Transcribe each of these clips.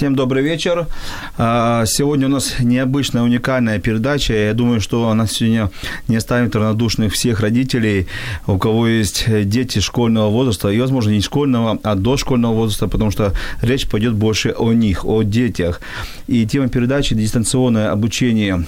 Всем добрый вечер. А, Сегодня у нас необычная, уникальная передача. Я думаю, что она сегодня не оставит равнодушных всех родителей, у кого есть дети школьного возраста, и, возможно, не школьного, а дошкольного возраста, потому что речь пойдет больше о них, о детях. И тема передачи – дистанционное обучение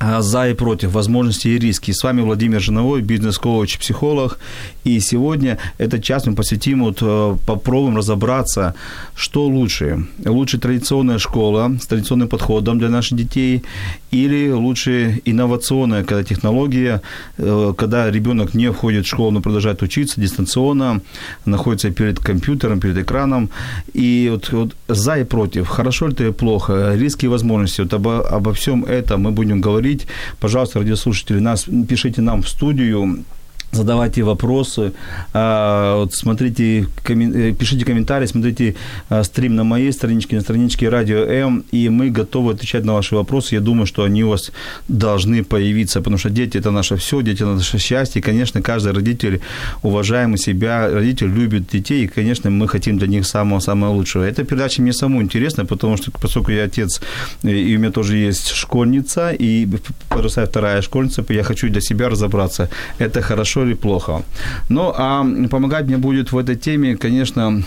за и против, возможности и риски. С вами Владимир Жиновой, бизнес-коуч, психолог. И сегодня этот час мы посвятим, вот, э, попробуем разобраться, что лучше. Лучше традиционная школа с традиционным подходом для наших детей или лучше инновационная когда технология, э, когда ребенок не входит в школу, но продолжает учиться дистанционно, находится перед компьютером, перед экраном. И вот, вот за и против, хорошо ли это или плохо, риски и возможности. Вот обо, обо всем этом мы будем говорить говорить. Пожалуйста, радиослушатели, нас, пишите нам в студию, задавайте вопросы, а, вот смотрите, э, пишите комментарии, смотрите а, стрим на моей страничке, на страничке Радио М, и мы готовы отвечать на ваши вопросы. Я думаю, что они у вас должны появиться, потому что дети – это наше все, дети – это наше счастье. И, конечно, каждый родитель, уважаемый себя, родитель любит детей, и, конечно, мы хотим для них самого-самого лучшего. Эта передача мне самому интересна, потому что, поскольку я отец, и у меня тоже есть школьница, и подрастает вторая школьница, я хочу для себя разобраться, это хорошо хорошо или плохо. Ну, а помогать мне будет в этой теме, конечно,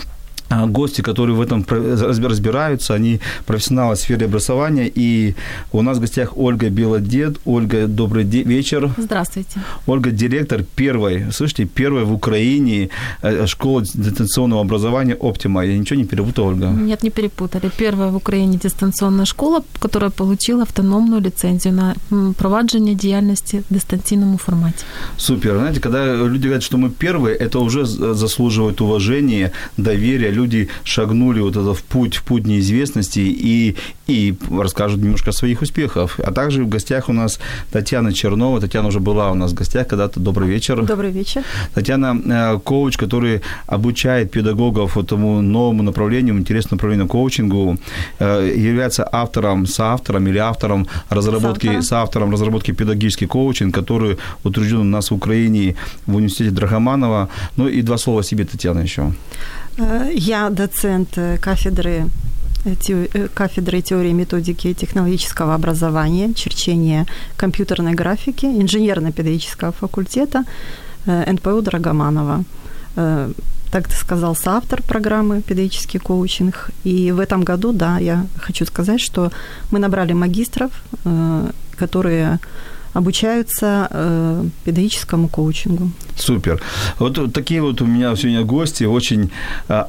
гости, которые в этом разбираются, они профессионалы в сфере образования. И у нас в гостях Ольга Белодед. Ольга, добрый вечер. Здравствуйте. Ольга, директор первой, слышите, первой в Украине э, школы дистанционного образования «Оптима». Я ничего не перепутал, Ольга? Нет, не перепутали. Первая в Украине дистанционная школа, которая получила автономную лицензию на проваджение деятельности в дистанционном формате. Супер. Знаете, когда люди говорят, что мы первые, это уже заслуживает уважения, доверия люди шагнули вот это в путь, в путь неизвестности и, и расскажут немножко о своих успехах. А также в гостях у нас Татьяна Чернова. Татьяна уже была у нас в гостях когда-то. Добрый вечер. Добрый вечер. Татьяна э, коуч, который обучает педагогов этому новому направлению, интересному направлению коучингу, э, является автором, соавтором или автором разработки, Соавтором. соавтором разработки педагогический коучинг, который утвержден у нас в Украине в университете Драгоманова. Ну и два слова себе, Татьяна, еще. Э, я доцент э, кафедры э, кафедры теории методики технологического образования, черчения компьютерной графики, инженерно-педагогического факультета НПУ Драгоманова. Так сказал соавтор программы «Педагогический коучинг». И в этом году, да, я хочу сказать, что мы набрали магистров, которые обучаются э, педагогическому коучингу. Супер. Вот такие вот у меня сегодня гости, очень э,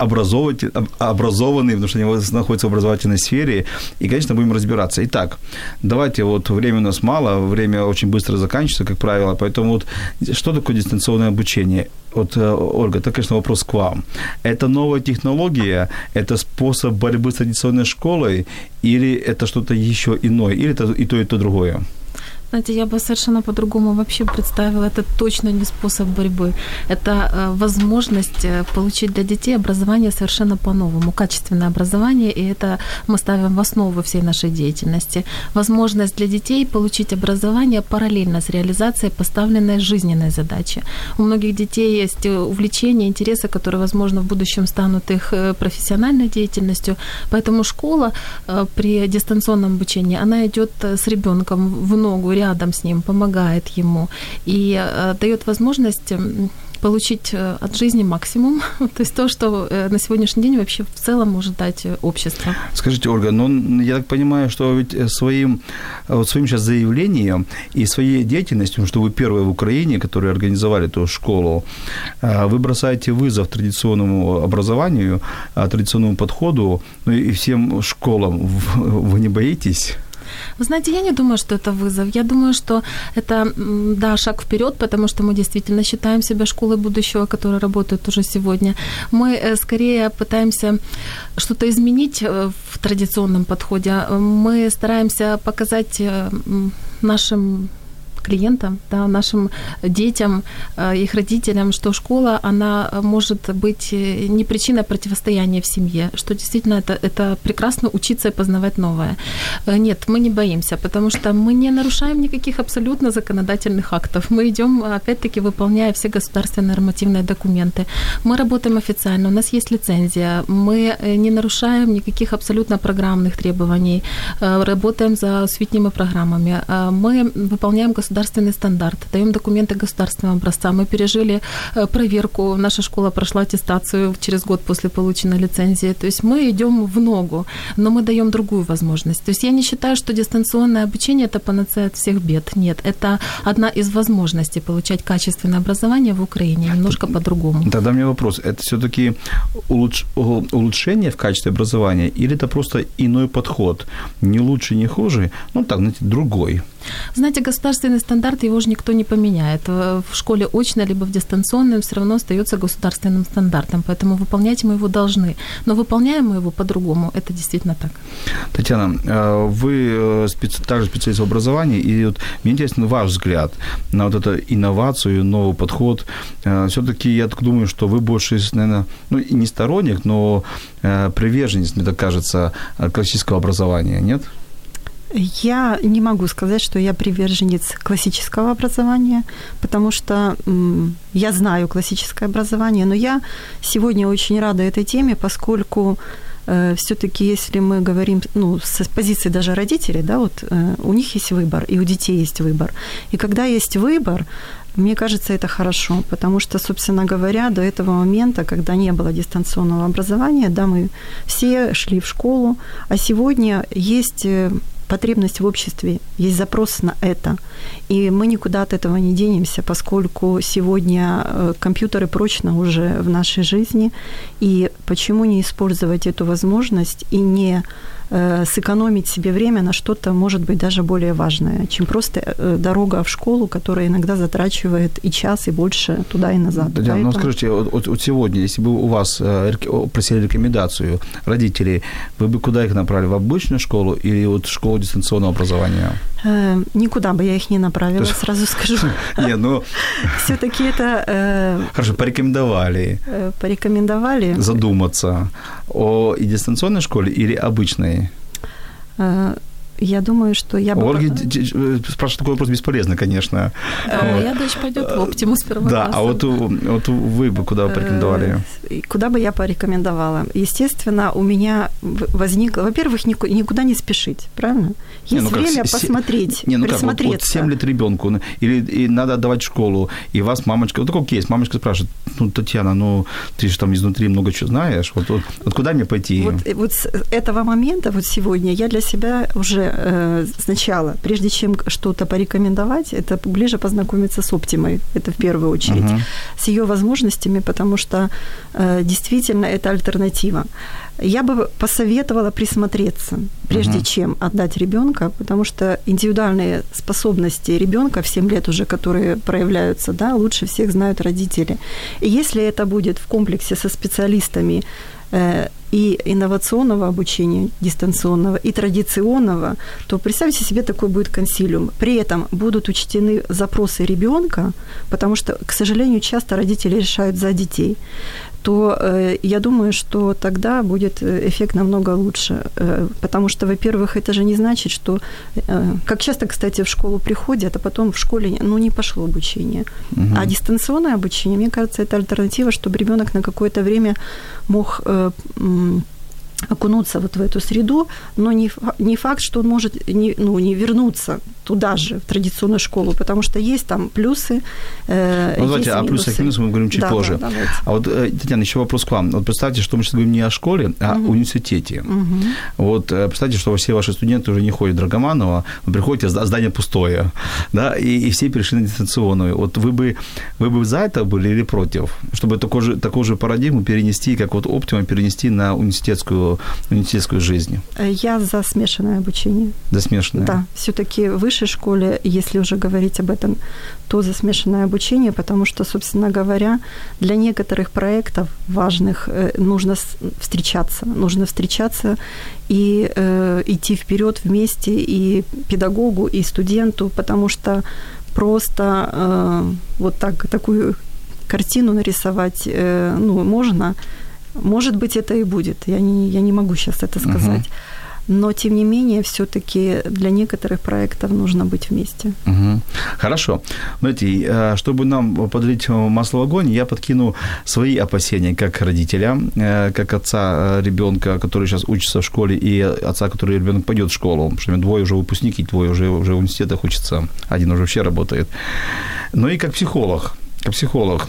образованные, потому что они находятся в образовательной сфере. И, конечно, будем разбираться. Итак, давайте, вот время у нас мало, время очень быстро заканчивается, как правило, поэтому вот что такое дистанционное обучение? Вот, э, Ольга, это, конечно, вопрос к вам. Это новая технология, это способ борьбы с традиционной школой, или это что-то еще иное, или это и то, и то другое? Знаете, я бы совершенно по-другому вообще представила. Это точно не способ борьбы. Это э, возможность э, получить для детей образование совершенно по-новому, качественное образование, и это мы ставим в основу всей нашей деятельности. Возможность для детей получить образование параллельно с реализацией поставленной жизненной задачи. У многих детей есть увлечения, интересы, которые, возможно, в будущем станут их э, профессиональной деятельностью. Поэтому школа при дистанционном обучении, она идет с ребенком в ногу рядом с ним, помогает ему и э, дает возможность получить э, от жизни максимум, то есть то, что э, на сегодняшний день вообще в целом может дать общество. Скажите, Ольга, ну я так понимаю, что ведь своим, вот своим сейчас заявлением и своей деятельностью, что вы первые в Украине, которые организовали эту школу, вы бросаете вызов традиционному образованию, традиционному подходу, ну и всем школам. Вы не боитесь? Вы знаете, я не думаю, что это вызов. Я думаю, что это, да, шаг вперед, потому что мы действительно считаем себя школой будущего, которая работает уже сегодня. Мы э, скорее пытаемся что-то изменить э, в традиционном подходе. Мы стараемся показать э, нашим клиентам, да, нашим детям, э, их родителям, что школа, она может быть э, не причиной противостояния в семье, что действительно это, это прекрасно учиться и познавать новое. Э, нет, мы не боимся, потому что мы не нарушаем никаких абсолютно законодательных актов. Мы идем, опять-таки, выполняя все государственные нормативные документы. Мы работаем официально, у нас есть лицензия, мы не нарушаем никаких абсолютно программных требований, работаем за осветными программами, мы выполняем государственные государственный стандарт, даем документы государственного образца. Мы пережили э, проверку, наша школа прошла аттестацию через год после полученной лицензии. То есть мы идем в ногу, но мы даем другую возможность. То есть я не считаю, что дистанционное обучение – это панацея от всех бед. Нет, это одна из возможностей получать качественное образование в Украине, немножко по-другому. Тогда меня вопрос. Это все таки улуч... улучшение в качестве образования или это просто иной подход? Не лучше, не хуже, ну так, знаете, другой? Знаете, государственный стандарт, его же никто не поменяет. Э, в школе очно, либо в дистанционном все равно остается государственным стандартом, поэтому выполнять мы его должны. Но выполняем мы его по-другому, это действительно так. Татьяна, э, вы э, также специалист в образовании, и вот мне интересен ваш взгляд на вот эту инновацию, новый подход. Все-таки я так думаю, что вы больше, наверное, ну, не сторонник, но приверженец, мне так кажется, классического образования, нет? Я не могу сказать, что я приверженец классического образования, потому что я знаю классическое образование, но я сегодня очень рада этой теме, поскольку э, все-таки, если мы говорим ну, с позиции даже родителей, да, вот э, у них есть выбор, и у детей есть выбор. И когда есть выбор, мне кажется, это хорошо, потому что, собственно говоря, до этого момента, когда не было дистанционного образования, да, мы все шли в школу, а сегодня есть э, потребность в обществе, есть запрос на это. И мы никуда от этого не денемся, поскольку сегодня э, компьютеры прочно уже в нашей жизни. И почему не использовать эту возможность и не сэкономить себе время на что-то, может быть, даже более важное, чем просто э, дорога в школу, которая иногда затрачивает и час, и больше туда и назад. Татьяна, ну, Поэтому... ну скажите, вот, вот сегодня, если бы у вас э, просили рекомендацию родителей, вы бы куда их направили? В обычную школу или вот в школу дистанционного образования? Никуда бы я их не направила, сразу скажу. Не, ну... Все-таки это... Хорошо, порекомендовали. Порекомендовали. Задуматься о и дистанционной школе или обычной? Я думаю, что я бы... Ольги спрашивать такой вопрос бесполезно, конечно. Моя вот. дочь пойдет в Оптимус первого Да, а вот, вот вы бы куда порекомендовали? Куда бы я порекомендовала? Естественно, у меня возникло... Во-первых, никуда не спешить, правильно? Есть не, ну время как, посмотреть, не, ну присмотреться. Как, вот, вот 7 лет ребенку, ну, или и надо отдавать в школу, и вас мамочка... Вот такой кейс, мамочка спрашивает, ну, Татьяна, ну, ты же там изнутри много чего знаешь, вот, вот, вот куда мне пойти? Вот, вот с этого момента, вот сегодня, я для себя уже э, сначала, прежде чем что-то порекомендовать, это ближе познакомиться с Оптимой, это в первую очередь, uh-huh. с ее возможностями, потому что э, действительно это альтернатива. Я бы посоветовала присмотреться, прежде uh-huh. чем отдать ребенка, потому что индивидуальные способности ребенка в 7 лет уже, которые проявляются, да, лучше всех знают родители. И если это будет в комплексе со специалистами, и инновационного обучения дистанционного, и традиционного, то представьте себе, такой будет консилиум. При этом будут учтены запросы ребенка, потому что, к сожалению, часто родители решают за детей то э, я думаю, что тогда будет э, эффект намного лучше. Э, потому что, во-первых, это же не значит, что... Э, как часто, кстати, в школу приходят, а потом в школе ну, не пошло обучение. Угу. А дистанционное обучение, мне кажется, это альтернатива, чтобы ребенок на какое-то время мог... Э, окунуться вот в эту среду, но не, не факт, что он может не, ну, не вернуться туда же, в традиционную школу, потому что есть там плюсы. Э, ну, давайте о плюсах и минусах мы говорим чуть да, позже. Да, а вот, э, Татьяна, еще вопрос к вам. Вот представьте, что мы сейчас говорим не о школе, а угу. о университете. Угу. Вот э, представьте, что все ваши студенты уже не ходят в Драгоманова, вы приходите, а здание пустое, да, и, и все перешли на дистанционную. Вот вы бы, вы бы за это были или против? Чтобы такую же, такую же парадигму перенести, как вот Оптима перенести на университетскую университетскую, университетскую жизнь? Я за смешанное обучение. За смешанное? Да, все-таки в высшей школе, если уже говорить об этом, то за смешанное обучение, потому что, собственно говоря, для некоторых проектов важных э, нужно встречаться, нужно встречаться и э, идти вперед вместе и педагогу, и студенту, потому что просто э, вот так такую картину нарисовать, э, ну, можно. Может быть, это и будет. Я не, я не могу сейчас это сказать. Uh-huh но тем не менее все-таки для некоторых проектов нужно быть вместе. Угу. Хорошо. Знаете, э, чтобы нам подлить масло в огонь, я подкину свои опасения как родителя, э, как отца э, ребенка, который сейчас учится в школе, и отца, который ребенок пойдет в школу, потому что двое уже выпускники, двое уже, уже в университетах учатся, один уже вообще работает. Но и как психолог, как психолог,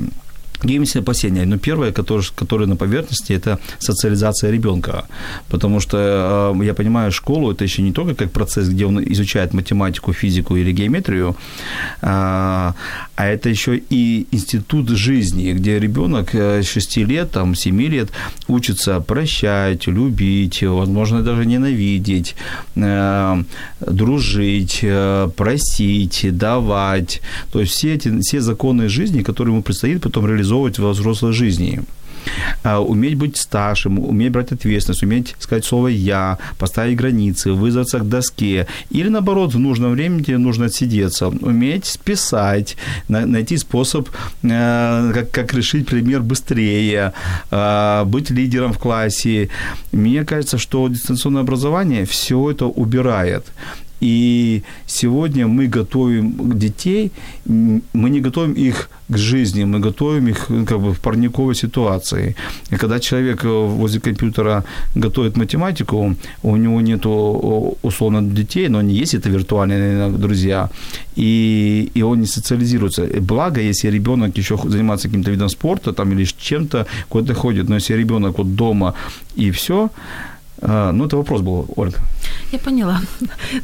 есть опасения. Но первое, которое, которое на поверхности, это социализация ребенка. Потому что э, я понимаю, школу это еще не только как процесс, где он изучает математику, физику или геометрию, э, а это еще и институт жизни, где ребенок 6 э, лет, там, 7 лет учится прощать, любить, возможно, даже ненавидеть, дружить, просить, давать. То есть все эти все законы жизни, которые ему предстоит потом реализовать реализовывать во взрослой жизни а, уметь быть старшим, уметь брать ответственность, уметь сказать слово «я», поставить границы, вызваться к доске. Или, наоборот, в нужном времени тебе нужно отсидеться, уметь списать, найти способ, э, как, решить пример быстрее, э, быть лидером в классе. Мне кажется, что дистанционное образование все это убирает. И сегодня мы готовим детей, мы не готовим их к жизни, мы готовим их ну, как бы в парниковой ситуации. И когда человек э, возле компьютера готовит математику, у него нет условно детей, но они есть, это виртуальные друзья, и, и он не социализируется. Благо, если ребенок еще занимается каким-то видом спорта там, или чем-то, куда-то ходит, но если ребенок вот дома и все, ну, это вопрос был, Ольга. Я поняла.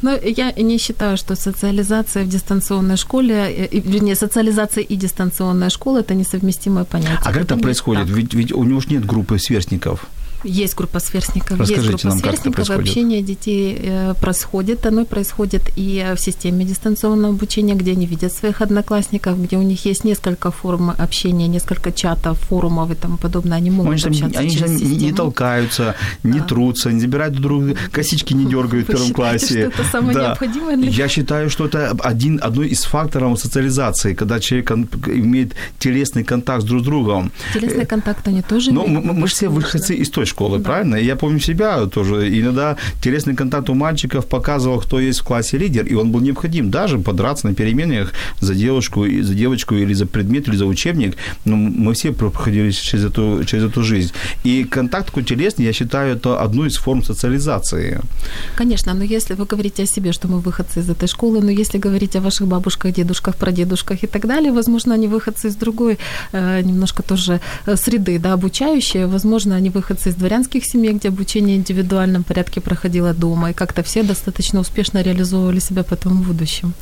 Но я не считаю, что социализация в дистанционной школе, э, вернее, социализация и дистанционная школа – это несовместимое понятие. А как это, происходит? Ведь, ведь у него же нет группы сверстников. Есть группа сверстников, Расскажите есть группа нам, сверстников, как это общение детей э, происходит, оно происходит и в системе дистанционного обучения, где они видят своих одноклассников, где у них есть несколько форм общения, несколько чатов, форумов и тому подобное, они могут они общаться Они через систему. не толкаются, не да. трутся, не забирают друг друга, косички не дергают в первом классе. Что это самое да. необходимое для Я считаю, что это один, одно из факторов социализации, когда человек имеет телесный контакт друг с другом. Телесный контакт они тоже Но мы, мы же все выходцы из той школы, да. правильно? Я я помню себя тоже. Иногда телесный контакт у мальчиков показывал, кто есть в классе лидер, и он был необходим. Даже подраться на переменах за девушку, за девочку или за предмет, или за учебник. Но мы все проходили через эту, через эту жизнь. И контакт такой телесный, я считаю, это одну из форм социализации. Конечно, но если вы говорите о себе, что мы выходцы из этой школы, но если говорить о ваших бабушках, дедушках, прадедушках и так далее, возможно, они выходцы из другой э, немножко тоже э, среды, да, обучающие, возможно, они выходцы из дворянских семей, где обучение в индивидуальном порядке проходило дома, и как-то все достаточно успешно реализовывали себя потом в будущем.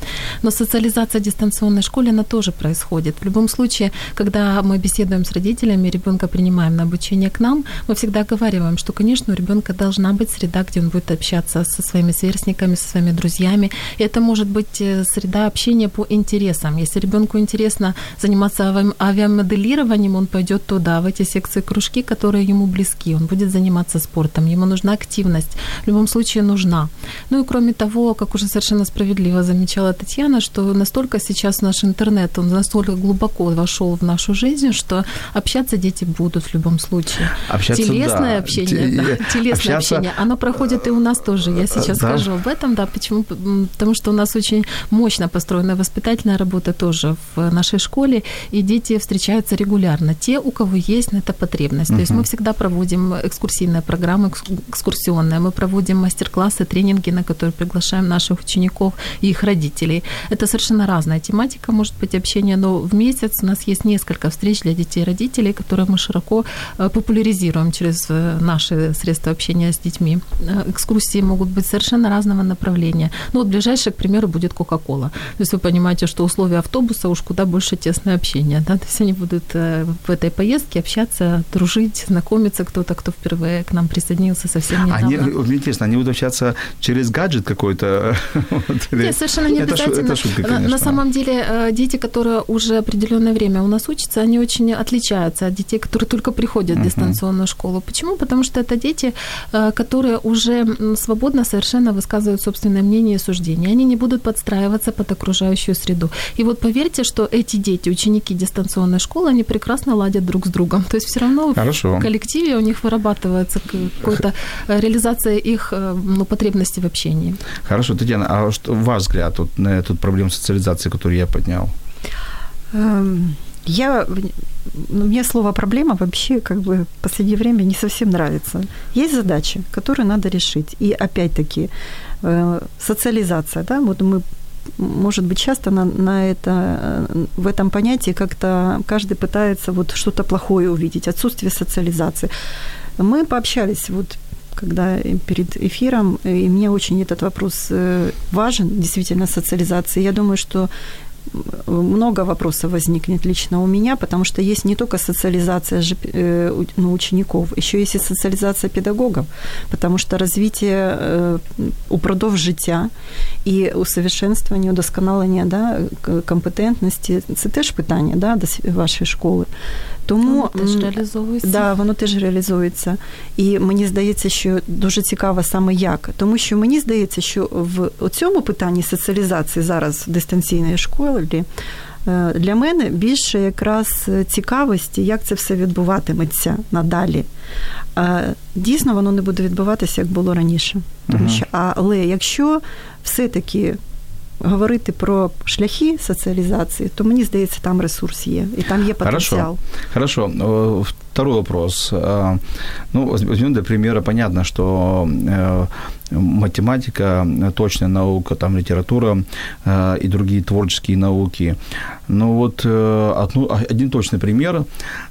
Но социализация в дистанционной школе, она тоже происходит. В любом случае, когда мы беседуем с родителями, ребенка принимаем на обучение к нам, мы всегда оговариваем, что, конечно, у ребенка должна быть среда, где он будет общаться со своими сверстниками, со своими друзьями. И это может быть э, среда общения по интересам. Если ребенку интересно заниматься авиамоделированием, он пойдет туда, в эти секции кружки, которые ему близки. Он будет заниматься спортом, ему нужна активность, в любом случае нужна. Ну и кроме того, как уже совершенно справедливо замечала Татьяна, что настолько сейчас наш интернет, он настолько глубоко вошел в нашу жизнь, что общаться дети будут в любом случае. Общаться, телесное да. общение, Те... да, телесное общаться... общение, оно проходит и у нас тоже. Я сейчас да. скажу об этом, да, почему? Потому что у нас очень мощно построена воспитательная работа тоже в нашей школе, и дети встречаются регулярно. Те, у кого есть на это потребность. Uh-huh. То есть мы всегда проводим экскурсийные программы экскурсионные, мы проводим мастер-классы, тренинги, на которые приглашаем наших учеников и их родителей. Это совершенно разная тематика, может быть, общение, но в месяц у нас есть несколько встреч для детей и родителей, которые мы широко э, популяризируем через э, наши средства общения с детьми. Э, экскурсии могут быть совершенно разного направления. Ну вот ближайший, к примеру, будет Кока-Кола. То есть вы понимаете, что условия автобуса уж куда больше тесное общение. Да? То есть они будут в этой поездке общаться, дружить, знакомиться кто-то, кто впервые к нам присоединился совсем недавно. Они, мне интересно, они будут общаться через гаджет какой-то? Нет, совершенно не обязательно. Это шутка, конечно. На самом деле, э, дети, которые уже определенное время у нас учатся, они очень отличаются от детей, которые только приходят в дистанционную школу. Почему? Потому что это дети, э, которые уже свободно совершенно высказывают собственное мнение и суждение. Они не будут подстраиваться под окружающую среду. И вот поверьте, что эти дети, ученики дистанционной школы, они прекрасно ладят друг с другом. То есть все равно Хорошо. в коллективе у них вырабатывается какая-то э, реализация их ну, потребностей в общении. Хорошо, Татьяна, а что ваш взгляд вот, на эту проблему социализации, которую я поднял? Эм, я, ну, мне слово проблема вообще как бы в последнее время не совсем нравится. Есть задачи, которые надо решить. И опять-таки э, социализация, да, вот мы может быть, часто на, на это, в этом понятии как-то каждый пытается вот что-то плохое увидеть, отсутствие социализации. Мы пообщались вот когда перед эфиром, и мне очень этот вопрос э, важен, действительно, социализация. Я думаю, что много вопросов возникнет лично у меня, потому что есть не только социализация э, ну, учеников, еще есть и социализация педагогов, потому что развитие э, упродовж життя і усовершенствування, удосконалення да, компетентності це теж питання да, до вашої школи. Тому воно теж реалізовується. Да, воно теж реалізується. І мені здається, що дуже цікаво саме як. Тому що мені здається, що в цьому питанні соціалізації зараз дистанційної школи е, для мене більше якраз цікавості, як це все відбуватиметься надалі. Дійсно, воно не буде відбуватися, як було раніше. Тому що, Але якщо все-таки говорити про шляхи соціалізації, то мені здається, там ресурс є, і там є потенціал. Хорошо. Хорошо. Второй вопрос. Ну, возьмем для примера, понятно, что э, математика, точная наука, там литература э, и другие творческие науки. Но вот э, одну, один точный пример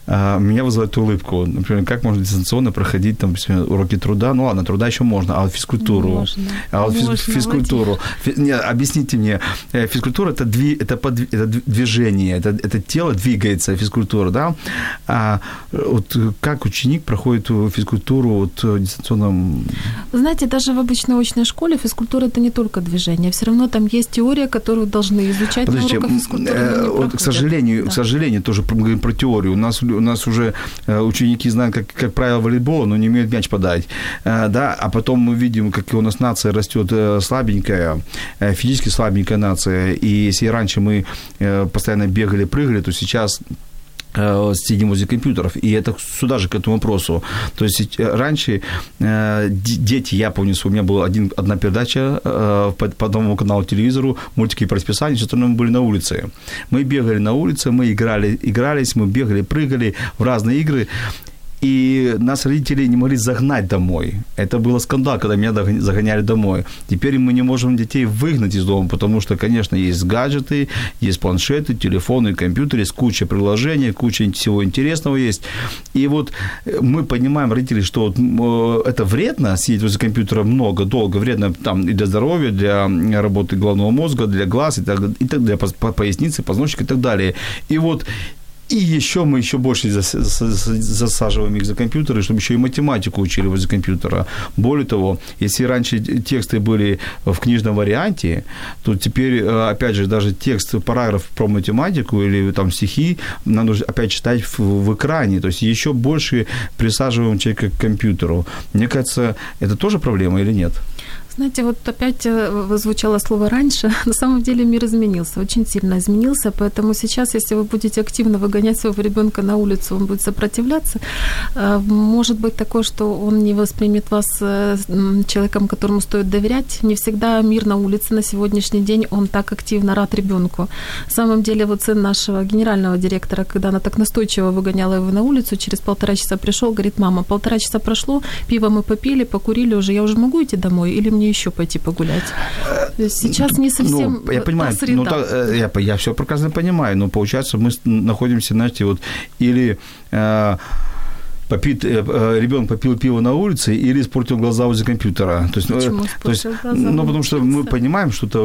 меня вызывает улыбку. Например, как можно дистанционно проходить там уроки труда? Ну ладно, труда еще можно, а вот физкультуру? Можно. А вот можно, физкультуру? Физ, не, объясните мне, физкультура это, дви, это, под, это движение, это, это тело двигается, физкультура, да? А вот как ученик проходит физкультуру вот в дистанционном... Знаете, даже в обычной очной школе физкультура это не только движение, все равно там есть теория, которую должны изучать Подождите, на уроках физкультуры. Э, вот, к сожалению, да. к сожалению, тоже мы говорим про теорию. У нас, у нас уже э, ученики знают, как, как правило, волейбола, но не умеют мяч подать. Э, да, а потом мы видим, как у нас нация растет слабенькая, физически слабенькая нация. И если раньше мы постоянно бегали, прыгали, то сейчас Э, сидим возле компьютеров. И это сюда же, к этому вопросу. То есть э, раньше э, дети, я помню, у меня была один, одна передача по, по новому каналу телевизору, мультики по расписанию, все остальное мы были на улице. Мы бегали на улице, мы играли, игрались, мы бегали, прыгали в разные игры и нас родители не могли загнать домой. Это было скандал, когда меня загоняли домой. Теперь мы не можем детей выгнать из дома, потому что, конечно, есть гаджеты, есть планшеты, телефоны, компьютеры, есть куча приложений, куча всего интересного есть. И вот э, мы понимаем, родители, что вот э, это вредно, сидеть возле компьютера много, долго, вредно там и для здоровья, для работы головного мозга, для глаз, и так, и так для поясницы, позвоночника и так далее. И вот и еще мы еще больше засаживаем их за компьютеры, чтобы еще и математику учили возле компьютера. Более того, если раньше тексты были в книжном варианте, то теперь, э, опять же, даже текст, параграф про математику или там стихи надо опять читать в, в экране. То есть еще больше присаживаем человека к компьютеру. Мне кажется, это тоже проблема или нет? Знаете, вот опять э, звучало слово раньше. На самом деле мир изменился, очень сильно изменился, поэтому сейчас, если вы будете активно выгонять своего ребенка на улицу, он будет сопротивляться, э, может быть такое, что он не воспримет вас э, человеком, которому стоит доверять. Не всегда мир на улице на сегодняшний день, он так активно рад ребенку. На самом деле, вот сын нашего генерального директора, когда она так настойчиво выгоняла его на улицу, через полтора часа пришел, говорит, мама, полтора часа прошло, пиво мы попили, покурили уже, я уже могу идти домой или мне еще пойти погулять. Сейчас не совсем ну, я понимаю, среда. Ну, так, э, я, я все прекрасно понимаю, но получается мы находимся, знаете, вот или э, попит, ребенок попил пиво на улице или испортил глаза возле компьютера. То есть, Почему то есть, ну, потому что мы понимаем, что это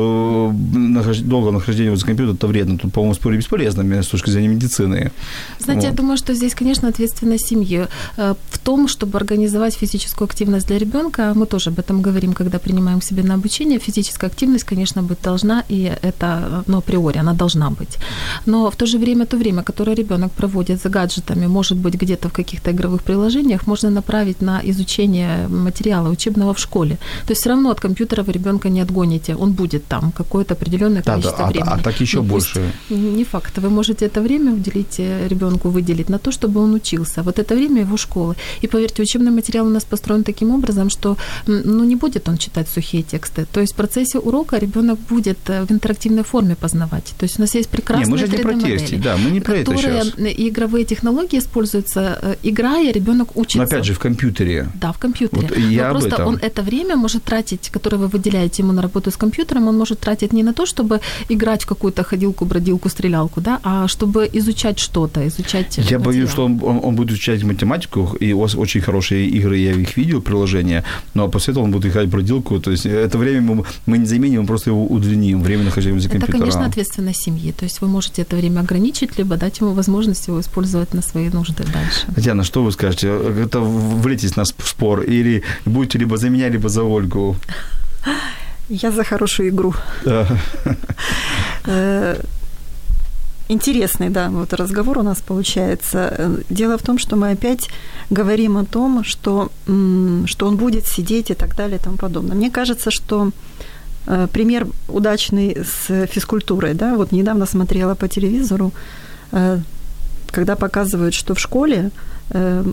долгое нахождение возле компьютера это вредно. Тут, по-моему, спорить бесполезно с точки зрения медицины. Знаете, Вот. я думаю, что здесь, конечно, ответственность семьи э, в том, чтобы организовать физическую активность для ребенка. Мы тоже об этом говорим, когда принимаем к себе на обучение. Физическая активность, конечно, быть должна, и это, ну, априори, она должна быть. Но в то же время, то время, которое ребенок проводит за гаджетами, может быть, где-то в каких-то игровых приложениях, можно направить на изучение материала учебного в школе. То есть все равно от компьютера вы ребенка не отгоните, он будет там какое-то определенное Да, да, количество а- времени. а так еще Ну, больше. не факт. Вы можете это время уделить э, ребенку, выделить на то, чтобы он учился. Вот это время его школы. И поверьте, учебный материал у нас построен таким образом, что ну, не будет он читать сухие тексты. То есть в процессе урока ребенок будет э, в интерактивной форме познавать. То есть у нас есть прекрасные Не, мы же не про 3D-модели, тесте, да, мы не про это которые сейчас. игровые технологии используются, э, играя, ребенок учится. Но опять же, в компьютере. Да, в компьютере. Вот я Но просто этом. он это время может тратить, которое вы выделяете ему на работу с компьютером, он может тратить не на то, чтобы играть в какую-то ходилку, бродилку, стрелялку, да, а чтобы изучать что-то, изучать Я материал. боюсь, что он, он, он будет изучать математику, и у вас очень хорошие игры, я их видел, приложения, но после этого он будет играть в бродилку, то есть это время мы, мы не заменим, мы просто его удлиним, время нахождения возле Это, компьютера. конечно, ответственность семьи. То есть вы можете это время ограничить, либо дать ему возможность его использовать на свои нужды дальше. Татьяна, что вы скажете? Это влетите нас в спор, или будете либо за меня, либо за Ольгу? Я за хорошую игру. Э, Интересный, да, вот разговор у нас получается. Дело в том, что мы опять говорим о том, что, что он будет сидеть и так далее и тому подобное. Мне кажется, что э, пример удачный с физкультурой, да, вот недавно смотрела по телевизору, э, когда показывают, что в школе э,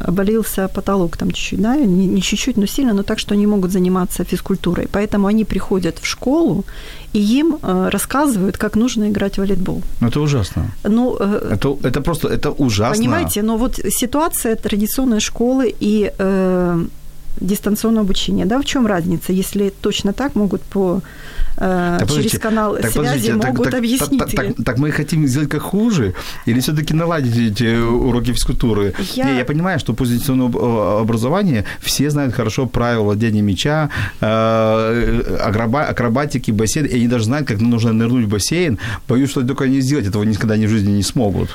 обвалился потолок там чуть-чуть, да, не, не чуть-чуть, но сильно, но так, что они могут заниматься физкультурой. Поэтому они приходят в школу, и им э, рассказывают, как нужно играть в волейбол. Ну, это ужасно. Ну, э, Это, это просто, это ужасно. понимаете, но вот ситуация традиционной школы и э, дистанционного обучения, да, в чем разница, если точно так могут по э, Так, через канал так, связи так- могут так, объяснить. Так, так, так мы хотим сделать как хуже? Или все-таки наладить эти уроки физкультуры? Я- Не, я понимаю, что по дистанционному образованию все знают хорошо правила владения мяча, э, акроба- акробатики, бассейн, и они даже знают, как нужно нырнуть в бассейн. Боюсь, что только они сделать этого никогда ни в жизни не смогут.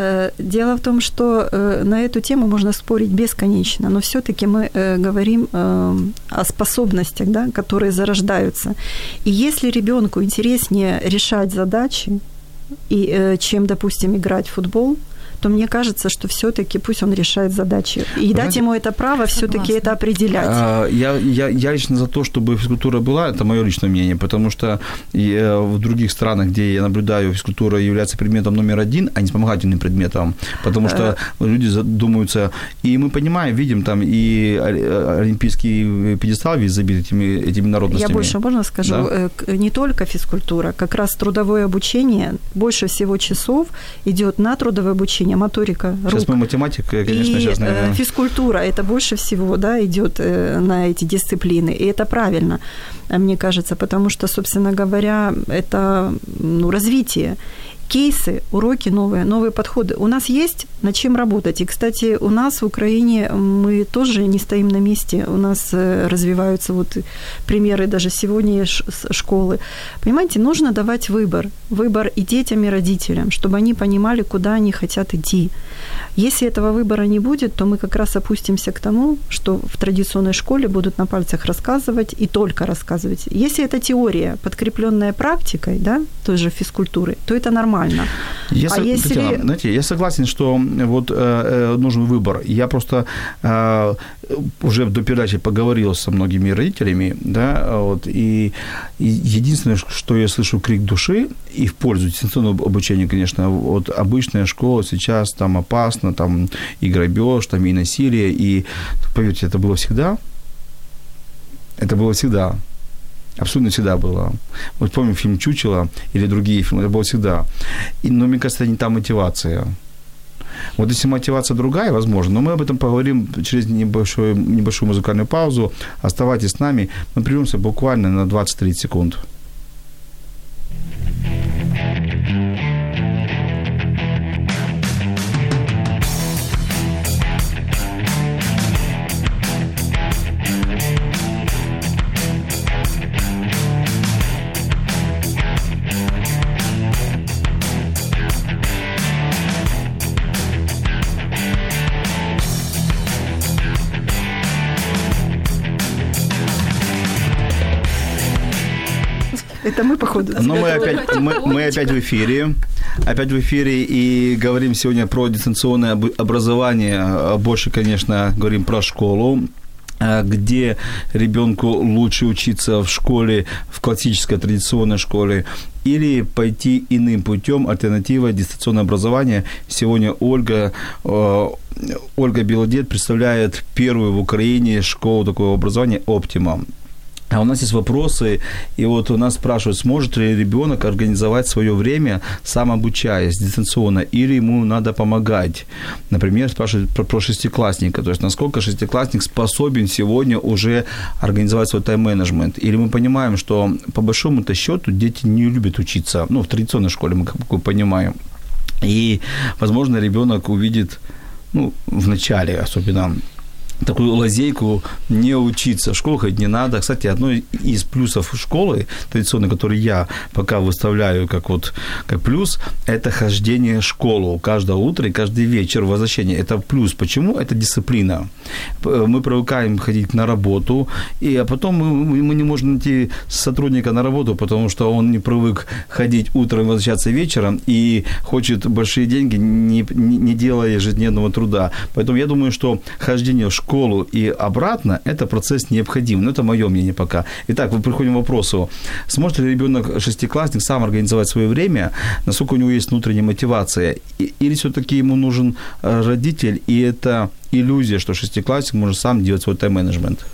Э, Дело в том, что э, на эту тему можно спорить бесконечно, но все-таки мы э, говорим о способностях, да, которые зарождаются. И если ребенку интереснее решать задачи, и, чем, допустим, играть в футбол, то мне кажется, что все-таки пусть он решает задачи. И дать знаете, ему это право все-таки это определять. А, Я, я, я лично за то, чтобы физкультура была, это мое личное мнение, потому что я в других странах, где я наблюдаю, физкультура является предметом номер один, а не вспомогательным предметом, потому что люди задумываются, и мы понимаем, видим там и олимпийский пьедестал весь забит этими, этими Я народностями. больше, можно скажу, Да? э, не только физкультура, как раз трудовое обучение, больше всего часов идет на трудовое обучение, моторика рук. Сейчас мы математика, конечно, и сейчас, э, наверное... физкультура это больше всего да, идет э, на эти дисциплины. И это правильно, э, мне кажется, потому что, собственно говоря, это ну, развитие. Кейсы, уроки новые, новые подходы. У нас есть над чем работать. И, кстати, у нас в Украине мы тоже не стоим на месте. У нас э, развиваются вот примеры даже сегодня школы. Понимаете, нужно давать выбор. Выбор и детям, и родителям, чтобы они понимали, куда они хотят идти. Если этого выбора не будет, то мы как раз опустимся к тому, что в традиционной школе будут на пальцах рассказывать и только рассказывать. Если это теория, подкрепленная практикой, да, той же физкультуры, то это нормально. Я, А со- если- Татьяна, знаете, я согласен, что вот э, э, нужен выбор. Я просто э, уже до передачи поговорил со многими родителями, да, вот, и, и единственное, что я слышу крик души, и в пользу дистанционного обучения, конечно, вот обычная школа сейчас там опасно, там и грабеж, там и насилие, и, поверьте, это было всегда, это было всегда. Абсолютно всегда было. Вот помним фильм «Чучело» или другие фильмы, это было всегда. И, но мне кажется, это не та мотивация. Вот если мотивация другая, возможно, но мы об этом поговорим через небольшую, небольшую музыкальную паузу. Оставайтесь с нами. Мы прервемся буквально на 20-30 секунд. Походу. Но мы опять, мы, мы опять в эфире. Опять в эфире и говорим сегодня про дистанционное образование. Больше, конечно, говорим про школу где ребенку лучше учиться в школе, в классической традиционной школе, или пойти иным путем, альтернатива дистанционное образование. Сегодня Ольга, э, Ольга Белодед представляет первую в Украине школу такого образования «Оптима». А у нас есть вопросы, и вот у нас спрашивают, сможет ли ребенок организовать свое время, сам обучаясь дистанционно, или ему надо помогать. Например, спрашивают про, про шестиклассника, то есть насколько шестиклассник способен сегодня уже организовать свой тайм-менеджмент. Или мы понимаем, что по большому-то счету дети не любят учиться, ну, в традиционной школе мы как понимаем. И, возможно, ребенок увидит, ну, в начале особенно такую лазейку не учиться. Школу ходить не надо. Кстати, одно из плюсов школы традиционной, который я пока выставляю как вот как плюс, это хождение в школу каждое утро и каждый вечер возвращение. Это плюс. Почему? Это дисциплина. Мы привыкаем ходить на работу, и, а потом мы, мы не можем найти сотрудника на работу, потому что он не привык ходить утром и возвращаться вечером и хочет большие деньги, не, не делая ежедневного труда. Поэтому я думаю, что хождение в школу школу и обратно, это процесс необходим. Но это мое мнение пока. Итак, мы приходим к вопросу, сможет ли ребенок, шестиклассник, сам организовать свое время, насколько у него есть внутренняя мотивация, или все-таки ему нужен э, родитель, и это иллюзия, что шестиклассник может сам делать свой тайм-менеджмент?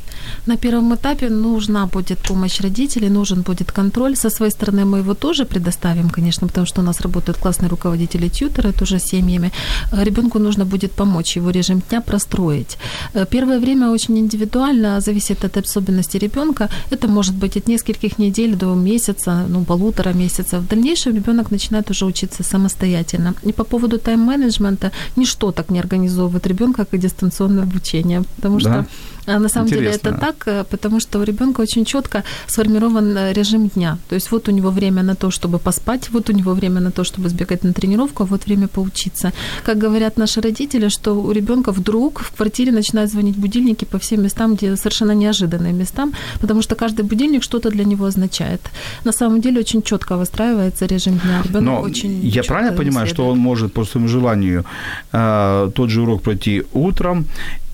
На первом этапе нужна будет помощь родителей, нужен будет контроль. Со своей стороны мы его тоже предоставим, конечно, потому что у нас работают классные руководители тьютеры, тоже семьями. Ребенку нужно будет помочь его режим дня простроить. Э, первое время очень индивидуально, зависит от особенностей ребенка. Это может быть от нескольких недель до месяца, ну, полутора месяца. В дальнейшем ребенок начинает уже учиться самостоятельно. И по поводу тайм-менеджмента, ничто так не организовывает ребенка, как и дистанционное обучение. Потому да. что на самом Интересно. деле это так, э, потому что у ребенка очень четко сформирован э, режим дня. То есть вот у него время на то, чтобы поспать, вот у него время на то, чтобы сбегать на тренировку, а вот время поучиться. Как говорят наши родители, что у ребенка вдруг в квартире начинают звонить будильники по всем местам, где совершенно неожиданные местам, потому что каждый будильник что-то для него означает. На самом деле очень четко выстраивается режим дня. Ребенок Но очень я правильно понимаю, что он может по своему желанию э, тот же урок пройти утром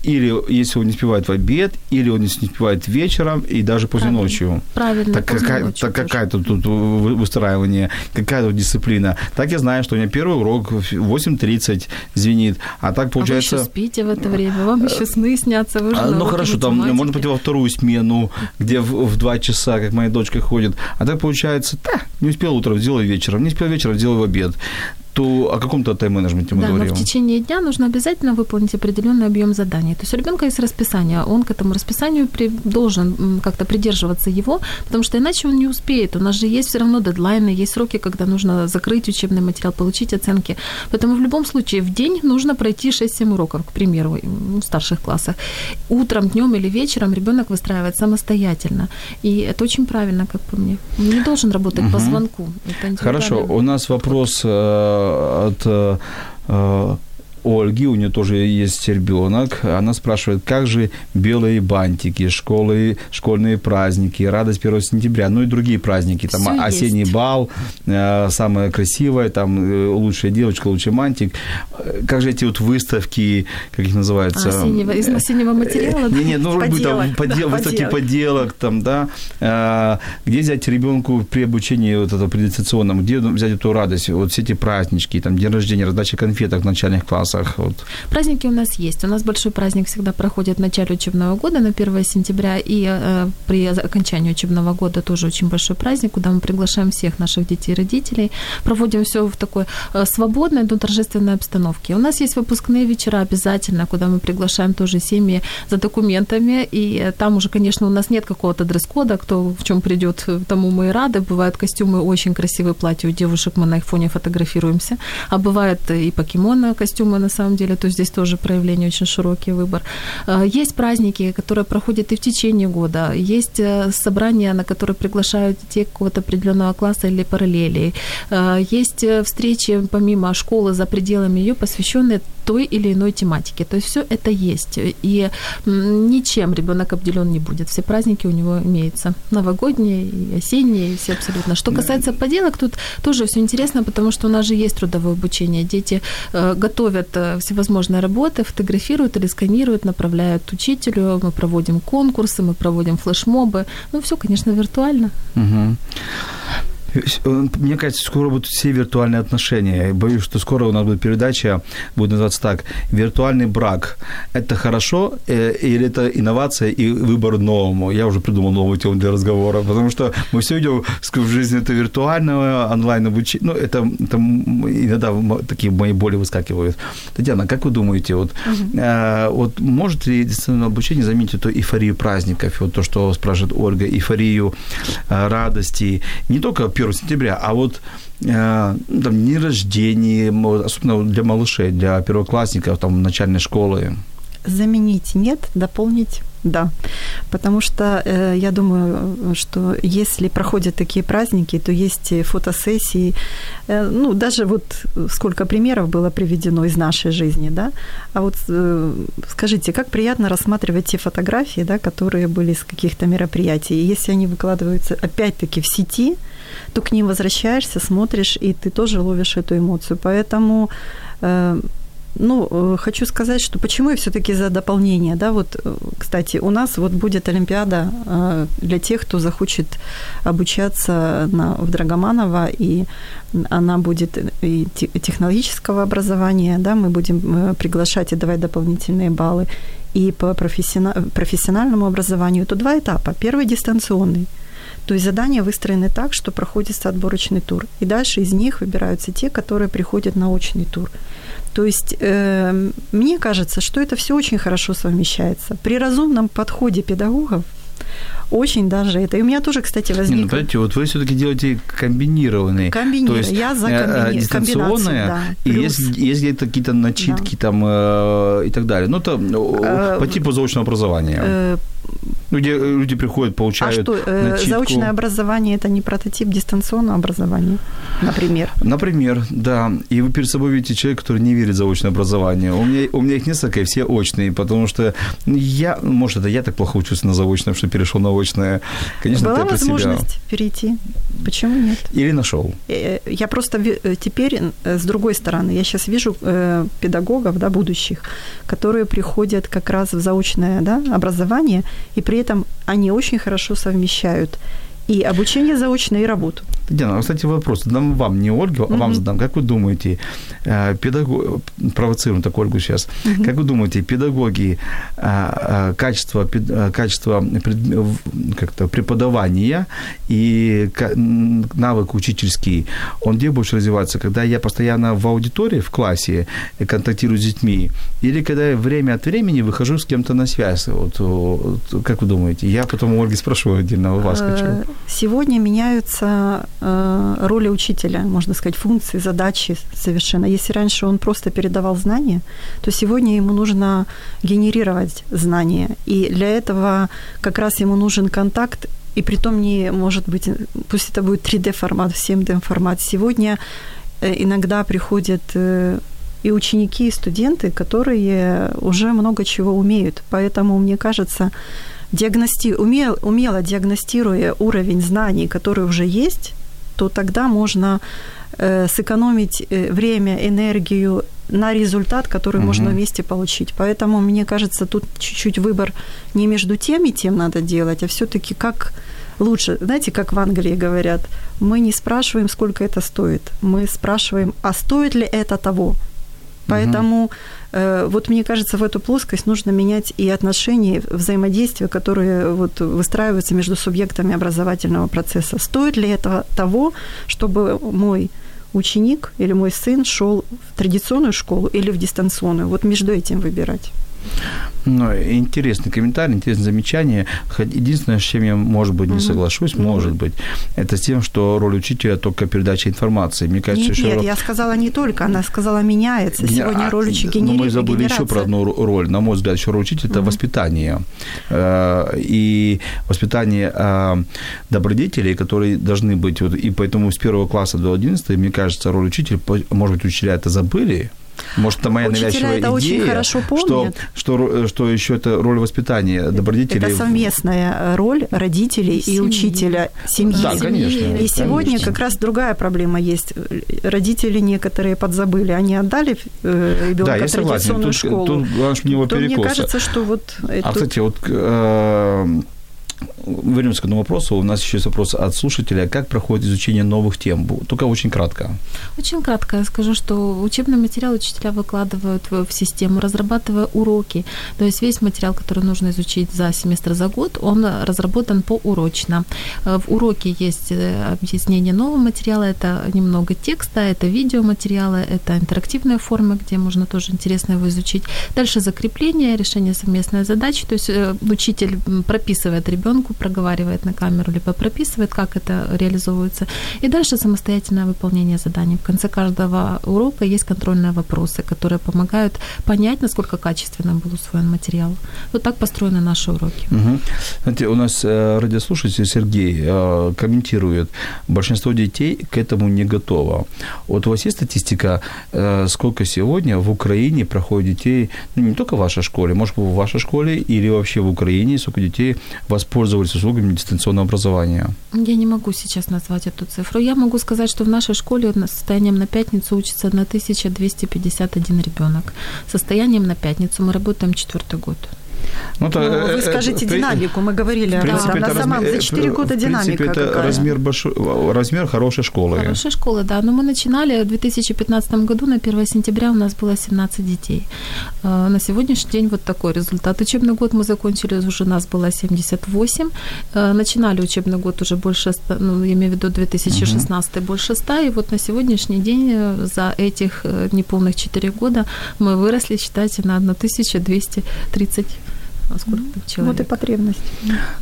или если он не успевает в обед, или он не успевает вечером и даже поздно Правильно. ночью. Правильно. Так, какая, ночью так какая-то тут выстраивание, какая тут дисциплина. Так я знаю, что у меня первый урок в 8.30 звенит, а так получается... А вы еще спите в это время, вам еще сны снятся, вы же а, Ну хорошо, там можно пойти во вторую смену, где в, в 2 часа, как моя дочка ходит, а так получается, да, не успел утром, сделай вечером, не успел вечером, сделай в обед то о каком-то тайм-менеджменте мы да, говорим. но в течение дня нужно обязательно выполнить определенный объем заданий. То есть у ребенка есть расписание, он к этому расписанию при, должен как-то придерживаться его, потому что иначе он не успеет. У нас же есть все равно дедлайны, есть сроки, когда нужно закрыть учебный материал, получить оценки. Поэтому в любом случае в день нужно пройти 6-7 уроков, к примеру, в старших классах. Утром, днем или вечером ребенок выстраивает самостоятельно. И это очень правильно, как по мне. Он не должен работать угу. по звонку. Хорошо, у нас вопрос э, от э, Ольги, у нее тоже есть ребенок, она спрашивает, как же белые бантики, школы, школьные праздники, радость 1 сентября, ну и другие праздники, там Всё осенний есть. бал, э, самое красивое, там э, лучшая девочка, лучший мантик. Как же эти вот выставки, как их называются? А, осеннего, из осеннего материала? Не, не, ну, поделок, там, подел, да, выставки поделок, там, да. Где взять ребенку при обучении вот этого предистанционном, где взять эту радость, вот все эти празднички, там, день рождения, раздача конфеток в начальных классах, классах? Вот. Праздники у нас есть. У нас большой праздник всегда проходит в начале учебного года на 1 сентября, и э, при окончании учебного года тоже очень большой праздник, куда мы приглашаем всех наших детей и родителей. Проводим все в такой э, свободной, но торжественной обстановке. У нас есть выпускные вечера обязательно, куда мы приглашаем тоже семьи за документами, и э, там уже, конечно, у нас нет какого-то дресс-кода, кто в чем придет, тому мы и рады. Бывают костюмы, очень красивые платья у девушек, мы на их фоне фотографируемся, а бывают и покемоны костюмы на самом деле, то здесь тоже проявление очень широкий выбор. Э, есть праздники, которые проходят и в течение года, есть э, собрания, на которые приглашают детей какого-то определенного класса или параллели, есть встречи помимо школы за пределами ее, посвященные той или иной тематике. То есть все это есть. И ничем ребенок обделен не будет. Все праздники у него имеются. Новогодние и осенние, и все абсолютно. Что касается поделок, тут тоже все интересно, потому что у нас же есть трудовое обучение. Дети э, готовят э, всевозможные работы, фотографируют или сканируют, направляют учителю. Мы проводим конкурсы, мы проводим флешмобы. Ну, все, конечно, виртуально. Угу. Мне кажется, скоро будут все виртуальные отношения. Я боюсь, что скоро у нас будет передача, будет называться так, «Виртуальный брак». Это хорошо э, или это инновация и выбор новому? Я уже придумал новую тему для разговора, потому что мы все видим в жизни это виртуального, онлайн обучение. Ну, это, это иногда такие мои боли выскакивают. Татьяна, как вы думаете, вот, угу. э, вот может ли дистанционное обучение заменить эту эйфорию праздников, вот то, что спрашивает Ольга, эйфорию э, радости, не только 1 сентября, а вот э, там, дни рождения, особенно для малышей, для первоклассников, там, начальной школы? Заменить нет, дополнить да, потому что э, я думаю, что если проходят такие праздники, то есть фотосессии, э, ну, даже вот сколько примеров было приведено из нашей жизни, да, а вот э, скажите, как приятно рассматривать те фотографии, да, которые были с каких-то мероприятий, если они выкладываются опять-таки в сети, то к ним возвращаешься, смотришь, и ты тоже ловишь эту эмоцию. Поэтому э, ну, э, хочу сказать, что почему я все-таки за дополнение, да, вот, э, кстати, у нас вот будет Олимпиада для тех, кто захочет обучаться на, в Драгоманова, и она будет и технологического образования, да, мы будем приглашать и давать дополнительные баллы, и по профессиональному образованию, то два этапа. Первый дистанционный – то есть задания выстроены так, что проходится отборочный тур. И дальше из них выбираются те, которые приходят на очный тур. То есть э, мне кажется, что это все очень хорошо совмещается. При разумном подходе педагогов очень даже это. И у меня тоже, кстати, возникло... Не, ну, подождите, вот вы все-таки делаете комбинированный. Комбинированный. То есть, я за э, комбини... дистанционное, да. и Плюс... есть, есть где-то какие-то начитки да. там э, и так далее. Ну, это э, по типу заочного образования. Э, ну, где люди приходят, получают А что, э, начитку. заочное образование – это не прототип дистанционного образования, например? Например, да. И вы перед собой видите человека, который не верит в заочное образование. У меня, у меня их несколько, и все очные, потому что я, может, это я так плохо учусь на заочном, что перешел на очное. Конечно, Была возможность себя... перейти. Почему нет? Или нашел? Э, э, я просто теперь с другой стороны, я сейчас вижу педагогов, да, будущих, которые приходят как раз в заочное да, образование, и при этом они очень хорошо совмещают и обучение заочное, и работу. Диана, кстати, вопрос задам вам, не Ольге, а вам задам. Как вы думаете, э, педагог... провоцируем так Ольгу сейчас, как вы думаете, педагоги, э, э, качество, качество как-то преподавания и навык учительский, он где больше развивается? Когда я постоянно в аудитории, в классе контактирую с детьми, или когда я время от времени выхожу с кем-то на связь? Вот, вот, как вы думаете? Я потом у Ольги спрошу отдельно, у вас хочу. Сегодня меняются роли учителя, можно сказать, функции, задачи совершенно. Если раньше он просто передавал знания, то сегодня ему нужно генерировать знания. И для этого как раз ему нужен контакт и при том не может быть, пусть это будет 3D-формат, 7D-формат. Сегодня э, иногда приходят э, и ученики, и студенты, которые уже много чего умеют. Поэтому, мне кажется, диагности... умел... умело диагностируя уровень знаний, который уже есть, то тогда можно э, сэкономить э, время, энергию на результат, который угу. можно вместе получить. Поэтому, мне кажется, тут чуть-чуть выбор не между тем и тем надо делать, а все-таки как лучше. Знаете, как в Англии говорят, мы не спрашиваем, сколько это стоит, мы спрашиваем, а стоит ли это того. Поэтому э, вот мне кажется, в эту плоскость нужно менять и отношения, взаимодействия, которые вот выстраиваются между субъектами образовательного процесса. Стоит ли это того, чтобы мой ученик или мой сын шел в традиционную школу или в дистанционную? Вот между этим выбирать. Ну, интересный комментарий, интересное замечание. Единственное, с чем я, может быть, не соглашусь, mm может быть, это с тем, что роль учителя только передача информации. Мне кажется, нет, что... Нет, я сказала не только, она сказала меняется. Сегодня роль учителя Но мы забыли еще про одну роль. На мой взгляд, еще роль учителя – это mm воспитание. Э, и воспитание э, добродетелей, которые должны быть. И поэтому с первого класса до 11, мне кажется, роль учителя, может быть, учителя это забыли, может, это моя Учителя навязчивая это идея, очень хорошо помнят. Что, что, что еще это роль воспитания добродетелей. Это совместная роль родителей семьи. и учителя, семьи. Да, конечно. И сегодня конечно. как раз другая проблема есть. Родители некоторые подзабыли, они отдали э, ребенка да, в традиционную тут, школу. Тут, главное, чтобы не было то перекоса. мне кажется, что вот... А, тут... кстати, вот э, вернемся к одному вопросу. У нас еще есть вопрос от слушателя. Как проходит изучение новых тем? Только очень кратко. Очень кратко я скажу, что учебный материал учителя выкладывают в, систему, разрабатывая уроки. То есть весь материал, который нужно изучить за семестр, за год, он разработан поурочно. В уроке есть э, объяснение нового материала, это немного текста, это видеоматериалы, это интерактивные формы, где можно тоже интересно его изучить. Дальше закрепление, решение совместной задачи. То есть э, учитель прописывает ребенку, проговаривает на камеру, либо прописывает, как это реализовывается. И дальше самостоятельное выполнение заданий. В конце каждого урока есть контрольные вопросы, которые помогают понять, насколько качественно был усвоен материал. Вот так построены наши уроки. Угу. Знаете, у нас э, радиослушатель Сергей э, комментирует, большинство детей к этому не готово. Вот у вас есть статистика, э, сколько сегодня в Украине проходит детей, ну, не только в вашей школе, может быть, в вашей школе или вообще в Украине, сколько детей воспользовались услугами дистанционного образования? Я не могу сейчас назвать эту цифру. Я могу сказать, что в нашей школе состоянием на пятницу учится 1251 ребенок. Состоянием на пятницу мы работаем четвертый год. Ну, то, ну, вы скажите при, динамику, мы говорили, принципе, да, на самом за 4 года динамика принципе, это какая? размер, большой, размер хорошей школы. Хорошей школы, да. Но мы начинали в 2015 году, на 1 сентября у нас было 17 детей. На сегодняшний день вот такой результат. Учебный год мы закончили, уже у нас было 78. Начинали учебный год уже больше, ну, я имею в виду 2016 угу. больше 100. И вот на сегодняшний день за этих неполных 4 года мы выросли, считайте, на 1230 сколько там человек. Вот и потребность.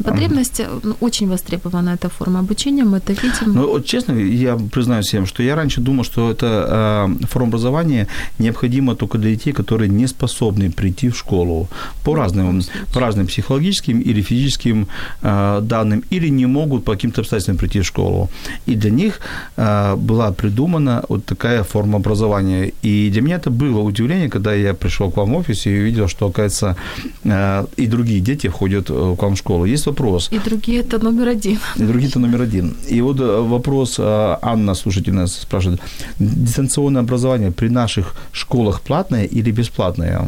Потребность ну, очень востребована эта форма обучения, мы это видим. Ну, вот честно, я признаюсь всем, что я раньше думал, что это э, форма образования необходима только для детей, которые не способны прийти в школу по разным, по разным психологическим или физическим э, данным, или не могут по каким-то обстоятельствам прийти в школу. И для них э, была придумана вот такая форма образования. И для меня это было удивление, когда я пришел к вам в офис и увидел, что, оказывается, э, и другие дети входят э, к вам в школу. Есть вопрос. И другие это номер один. И другие это номер один. И вот э, вопрос, э, Анна, слушатель нас спрашивает, дистанционное образование при наших школах платное или бесплатное?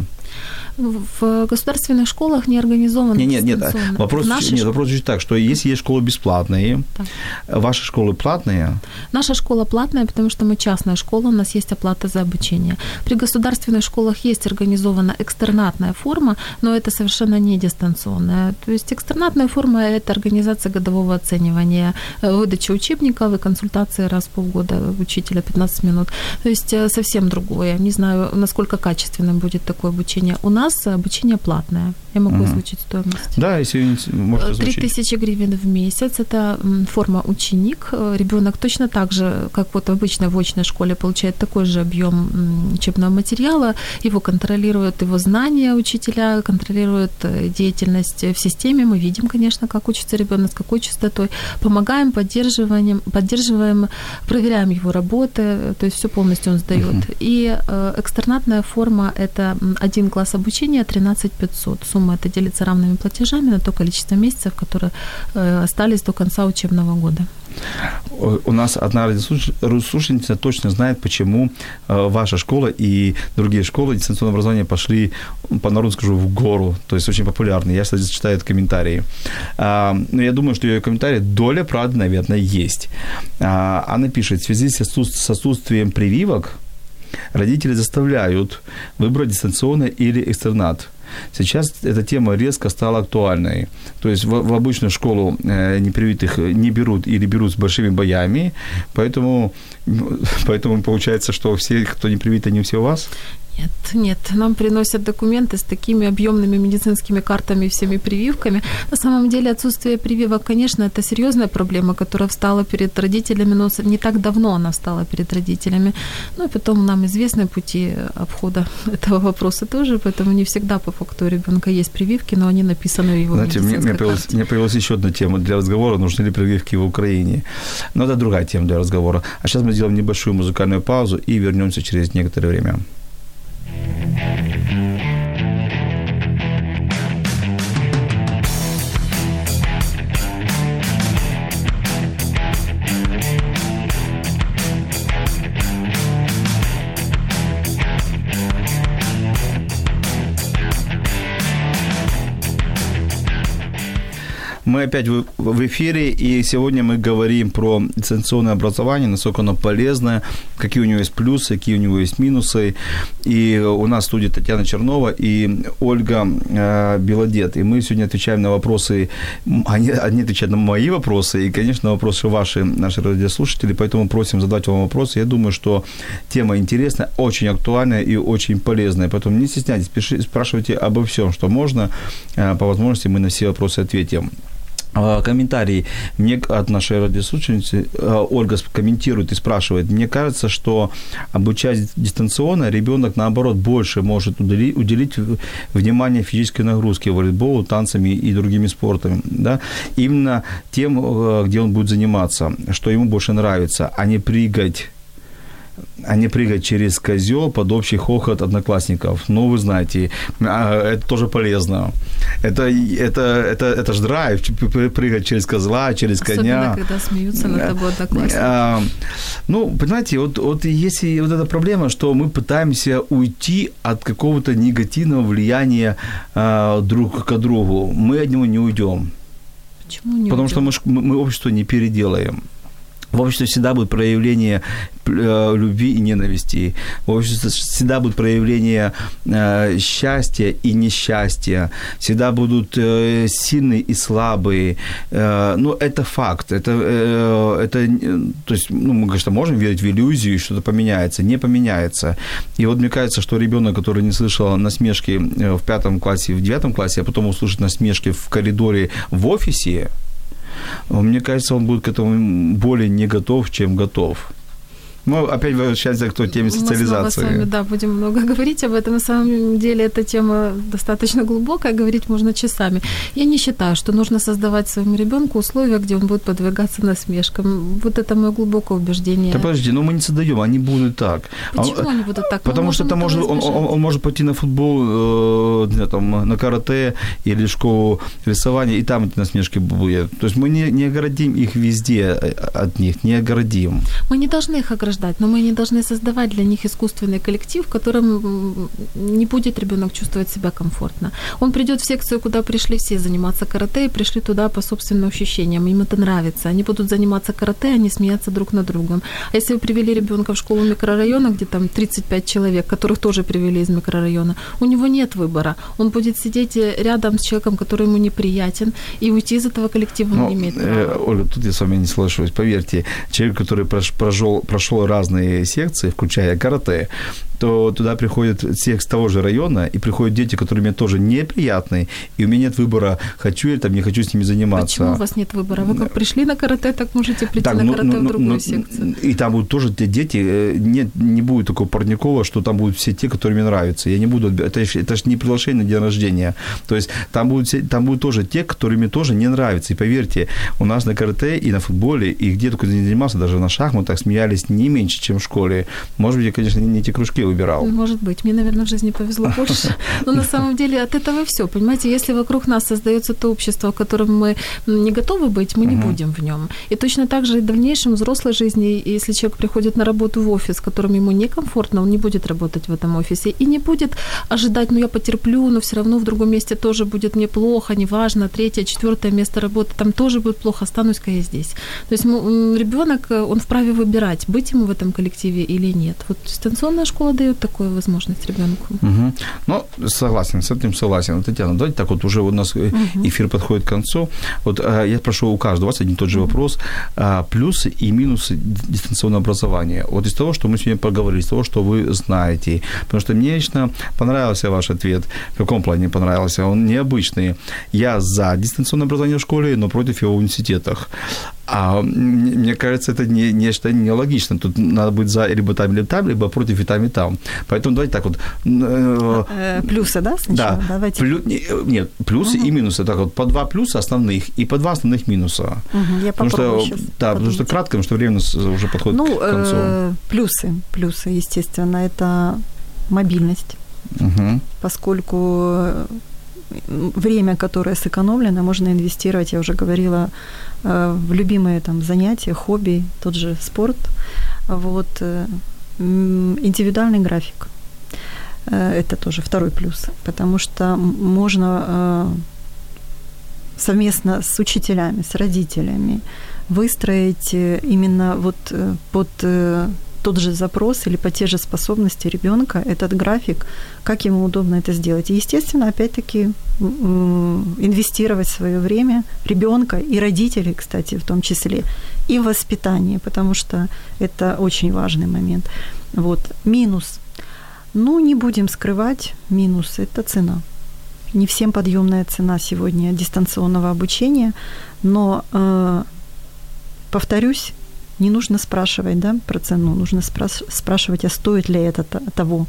В государственных школах не организовано. Нет, нет, нет. Вопрос, нет, школы... вопрос звучит так, что если есть школы бесплатные, так. ваши школы платные? Наша школа платная, потому что мы частная школа, у нас есть оплата за обучение. При государственных школах есть организована экстернатная форма, но это совершенно не дистанционная. То есть экстернатная форма – это организация годового оценивания, э, выдача учебников и консультации раз в полгода учителя 15 минут. То есть э, совсем другое. Не знаю, насколько качественным будет такое обучение. У нас нас обучение платное. Я могу угу. озвучить стоимость. Да, если можете озвучить. 3000 гривен в месяц. Это форма ученик. Ребенок точно так же, как вот обычно в очной школе, получает такой же объем учебного материала. Его контролируют его знания учителя, контролируют э, деятельность в системе. Мы видим, конечно, как учится ребенок, с какой частотой. Помогаем, поддерживаем, поддерживаем, проверяем его работы. То есть все полностью он сдает. Угу. И э, экстернатная форма – это один класс обучения 13 500. Сумма это делится равными платежами на то количество месяцев, которые э, остались до конца учебного года. У нас одна радиослушательница точно знает, почему э, ваша школа и другие школы дистанционного образования пошли, по народу скажу, в гору. То есть очень популярны. Я, кстати, читаю комментарии. А, но я думаю, что ее комментарии доля правды, наверное, есть. А, она пишет, в связи с отсутствием прививок, родители заставляют выбрать дистанционный или экстернат. Сейчас эта тема резко стала актуальной. То есть в, в обычную школу э, непривитых не берут или берут с большими боями, поэтому, поэтому получается, что все, кто не привит, они все у вас? Нет, нет, нам приносят документы с такими объемными медицинскими картами и всеми прививками. На самом деле отсутствие прививок, конечно, это серьезная проблема, которая встала перед родителями, но не так давно она встала перед родителями. Ну и потом нам известны пути обхода этого вопроса тоже, поэтому не всегда по факту у ребенка есть прививки, но они написаны в его Знаете, мне, мне, появилась, мне появилась еще одна тема для разговора, нужны ли прививки в Украине. Но это другая тема для разговора. А сейчас мы сделаем небольшую музыкальную паузу и вернемся через некоторое время. thank you Мы опять в эфире, и сегодня мы говорим про дистанционное образование, насколько оно полезное, какие у него есть плюсы, какие у него есть минусы. И у нас в студии Татьяна Чернова и Ольга э, Белодет. И мы сегодня отвечаем на вопросы, они, они отвечают на мои вопросы, и, конечно, вопросы ваши, наши радиослушатели, поэтому просим задать вам вопросы. Я думаю, что тема интересная, очень актуальная и очень полезная, поэтому не стесняйтесь, пишите, спрашивайте обо всем, что можно. Э, по возможности мы на все вопросы ответим. А, комментарий. Мне от нашей радиослушательницы а, Ольга комментирует и спрашивает, мне кажется, что обучаясь дистанционно, ребенок наоборот больше может уделить, уделить внимание физической нагрузке, волейболу, танцами и другими спортами, да, именно тем, э, где он будет заниматься, что ему больше нравится, а не прыгать а не прыгать через козел под общий хохот одноклассников. Ну, вы знаете, а, это тоже полезно. Это, это, это, это ж драйв, прыгать через козла, через коня. Особенно, когда смеются над тобой одноклассники. А, ну, понимаете, вот, вот если вот эта проблема, что мы пытаемся уйти от какого-то негативного влияния а, друг к другу, мы от него не уйдем. Почему не Потому уйдем? что мы, мы общество не переделаем. В обществе всегда будет проявление э, любви и ненависти. В обществе всегда будет проявление э, счастья и несчастья. Всегда будут э, сильные и слабые. Ну, это факт. Это, это, то есть, ну, мы, конечно, можем верить в иллюзию, что-то поменяется. Не поменяется. И вот мне кажется, что ребенок, который не слышал насмешки в пятом классе, в девятом классе, а потом услышит насмешки в коридоре в офисе, мне кажется, он будет к этому более не готов, чем готов. Мы опять возвращаемся к той теме социализации. Мы с вами, да, будем много говорить об этом. На самом деле эта тема достаточно глубокая, говорить можно часами. Я не считаю, что нужно создавать своему ребенку условия, где он будет подвигаться насмешкам. Вот это мое глубокое убеждение. Да подожди, но мы не создаем, они будут так. Почему он, они будут так? Потому что это может, он, он, он может пойти на футбол, э, там, на карате или школу рисования, и там эти насмешки будут. То есть мы не, не оградим их везде э, от них, не оградим. Мы не должны их ограждать ограждать, но мы не должны создавать для них искусственный коллектив, в котором не будет ребенок чувствовать себя комфортно. Он придет в секцию, куда пришли все заниматься карате, и пришли туда по собственным ощущениям. Им это нравится. Они будут заниматься карате, они смеяться друг над другом. А если вы привели ребенка в школу микрорайона, где там 35 человек, которых тоже привели из микрорайона, у него нет выбора. Он будет сидеть э, рядом с человеком, который ему неприятен, и уйти из этого коллектива ну, не имеет права. Э, Ольга, тут я с вами не соглашусь. Поверьте, человек, который прошел, прошел разные секции, включая карате, то туда приходят все с того же района, и приходят дети, которые мне тоже неприятные, и у меня нет выбора, хочу я там, не хочу с ними заниматься. Почему у вас нет выбора? Вы как пришли на карате, так можете прийти так, на ну, карате ну, в другую ну, секцию. И там будут тоже те дети, э, нет, не будет такого парникового, что там будут все те, которые мне нравятся. Я не буду, это, это же не приглашение на день рождения. То есть там будут, там будут тоже те, которые мне тоже не нравятся. И поверьте, у нас на карате и на футболе, и где только не занимался, даже на шахматах смеялись не меньше, чем в школе. Может быть, я, конечно, не эти кружки выбирал. Может быть. Мне, наверное, в жизни повезло больше. Но на самом деле от этого все. Понимаете, если вокруг нас создается то общество, в котором мы не готовы быть, мы не будем в нем. И точно так же и в дальнейшем взрослой жизни, если человек приходит на работу в офис, которым ему некомфортно, он не будет работать в этом офисе и не будет ожидать, ну я потерплю, но все равно в другом месте тоже будет мне плохо, неважно, третье, четвертое место работы, там тоже будет плохо, останусь-ка я здесь. То есть ребенок, он вправе выбирать, быть ему в этом коллективе или нет. Вот дистанционная школа школа дает такую возможность ребенку. Угу. Ну, согласен, с этим согласен. Татьяна, давайте так вот уже у нас угу. эфир подходит к концу. Вот э, я прошу у каждого вас один и тот же вопрос. А, плюсы и минусы дистанционного образования. Вот из того, что мы сегодня поговорили, из того, что вы знаете. Потому что мне лично понравился ваш ответ. В каком плане понравился? Он необычный. Я за дистанционное образование в школе, но против его в университетах. А мне кажется, это не, нечто нелогично. Тут надо быть за либо там, либо там, либо против и там, и там. Поэтому давайте так вот. Э, э, плюсы, да, сначала? Да. Давайте. Плю, нет, плюсы угу. и минусы. Так вот, по два плюса основных и по два основных минуса. Угу, я потому что, Да, потому что кратко, потому что время уже подходит ну, к концу. Э, плюсы, плюсы, естественно, это мобильность. Угу. Поскольку время, которое сэкономлено, можно инвестировать, я уже говорила, э, в любимые там занятия, хобби, тот же спорт. Вот. Э, индивидуальный график. Э, это тоже второй плюс, потому что можно совместно с учителями, с родителями выстроить именно вот под тот же запрос или по те же способности ребенка, этот график, как ему удобно это сделать. И, естественно, опять-таки инвестировать свое время ребенка и родителей, кстати, в том числе, и воспитание, потому что это очень важный момент. Вот. Минус. Ну, не будем скрывать, минус – это цена. Не всем подъемная цена сегодня дистанционного обучения, но, э, повторюсь, не нужно спрашивать да, про цену, нужно спраш- спрашивать, а стоит ли это того